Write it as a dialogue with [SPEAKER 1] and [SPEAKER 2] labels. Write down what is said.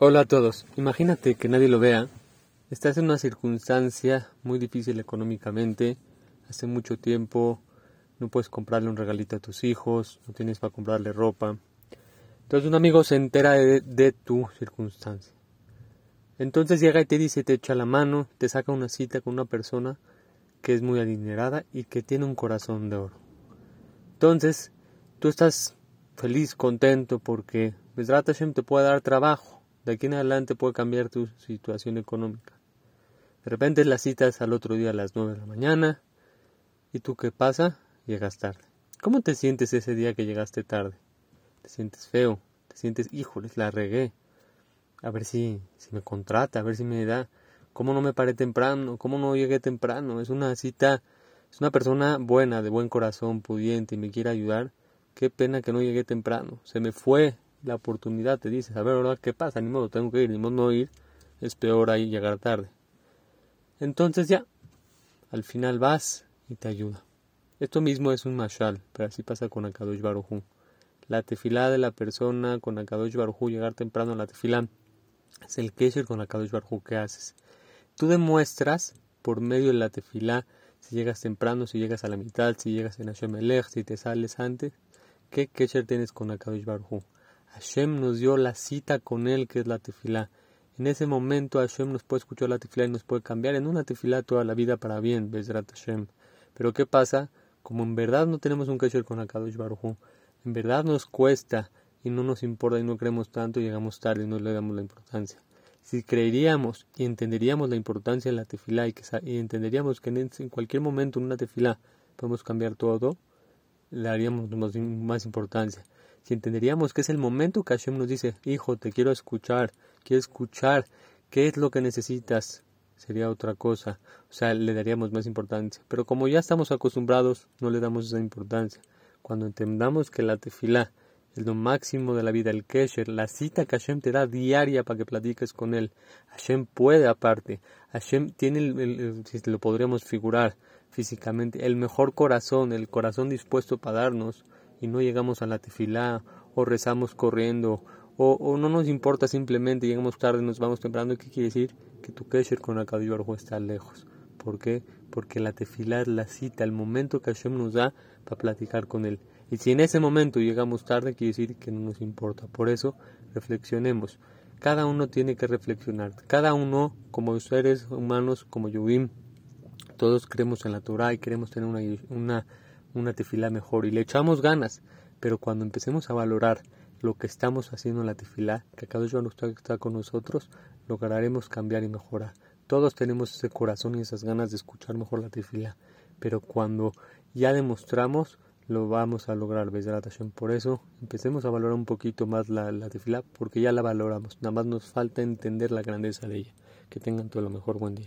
[SPEAKER 1] Hola a todos. Imagínate que nadie lo vea. Estás en una circunstancia muy difícil económicamente. Hace mucho tiempo no puedes comprarle un regalito a tus hijos, no tienes para comprarle ropa. Entonces un amigo se entera de, tu circunstancia. Entonces llega y te dice, te echa la mano, te saca una cita con una persona que es muy adinerada y que tiene un corazón de oro. Entonces, tú estás feliz, contento porque Hashem te puede dar trabajo de aquí en adelante puede cambiar tu situación económica. De repente la citas al otro día a las 9 de la mañana y tú qué pasa? Llegas tarde. ¿Cómo te sientes ese día que llegaste tarde? ¿Te sientes feo? ¿Te sientes, híjoles, la regué? A ver si, si me contrata, a ver si me da. ¿Cómo no me paré temprano? ¿Cómo no llegué temprano? Es una cita, es una persona buena, de buen corazón, pudiente y me quiere ayudar. Qué pena que no llegué temprano. Se me fue la oportunidad, te dices, a ver, ahora qué pasa, ni modo, tengo que ir, ni modo no ir, es peor ahí llegar tarde. Entonces ya, al final vas y te ayuda. Esto mismo es un mashal, pero así pasa con Akadosh Barujú. La tefilá de la persona con Akadosh Barujú, llegar temprano a la tefilá, es el kesher con Akadosh Barujú que haces. Tú demuestras por medio de la tefilá, si llegas temprano, si llegas a la mitad, si llegas en Hashem si te sales antes, qué kesher tienes con Akadosh Barujú. Hashem nos dio la cita con Él, que es la tefilá. En ese momento Hashem nos puede escuchar la tefilá y nos puede cambiar en una tefilá toda la vida para bien, Bezrat Hashem. Pero ¿qué pasa? Como en verdad no tenemos un kasher con Akadosh Baruj en verdad nos cuesta y no nos importa y no creemos tanto, llegamos tarde y no le damos la importancia. Si creeríamos y entenderíamos la importancia de la tefilá y, que, y entenderíamos que en, cualquier momento en una tefilá podemos cambiar todo, le daríamos más importancia si entenderíamos que es el momento que Hashem nos dice, hijo, te quiero escuchar, quiero escuchar, ¿qué es lo que necesitas? Sería otra cosa, o sea, le daríamos más importancia. Pero como ya estamos acostumbrados, no le damos esa importancia. Cuando entendamos que la tefilá es lo máximo de la vida, el kesher, la cita que Hashem te da diaria para que platiques con él, Hashem puede aparte, Hashem tiene, el, si lo podríamos figurar físicamente, el mejor corazón, el corazón dispuesto para darnos, y no llegamos a la tefilá o rezamos corriendo o, no nos importa simplemente llegamos tarde, nos vamos temprano, ¿qué quiere decir? Que tu kesher con Akadosh Baruj está lejos. ¿Por qué? Porque la tefilá es la cita, el momento que Hashem nos da para platicar con él. Y si en ese momento llegamos tarde, quiere decir que no nos importa. Por eso, reflexionemos. Cada uno tiene que reflexionar. Cada uno, como seres humanos, como Yuvim, todos creemos en la Torah y queremos tener una una tefilá mejor y le echamos ganas, pero cuando empecemos a valorar lo que estamos haciendo en la tefilá, que cada uno está con nosotros, lograremos cambiar y mejorar. Todos tenemos ese corazón y esas ganas de escuchar mejor la tefilá, pero cuando ya demostramos, lo vamos a lograr, Por eso, empecemos a valorar un poquito más la, la porque ya la valoramos. Nada más nos falta entender la grandeza de ella. Que tengan todo lo mejor. Buen día.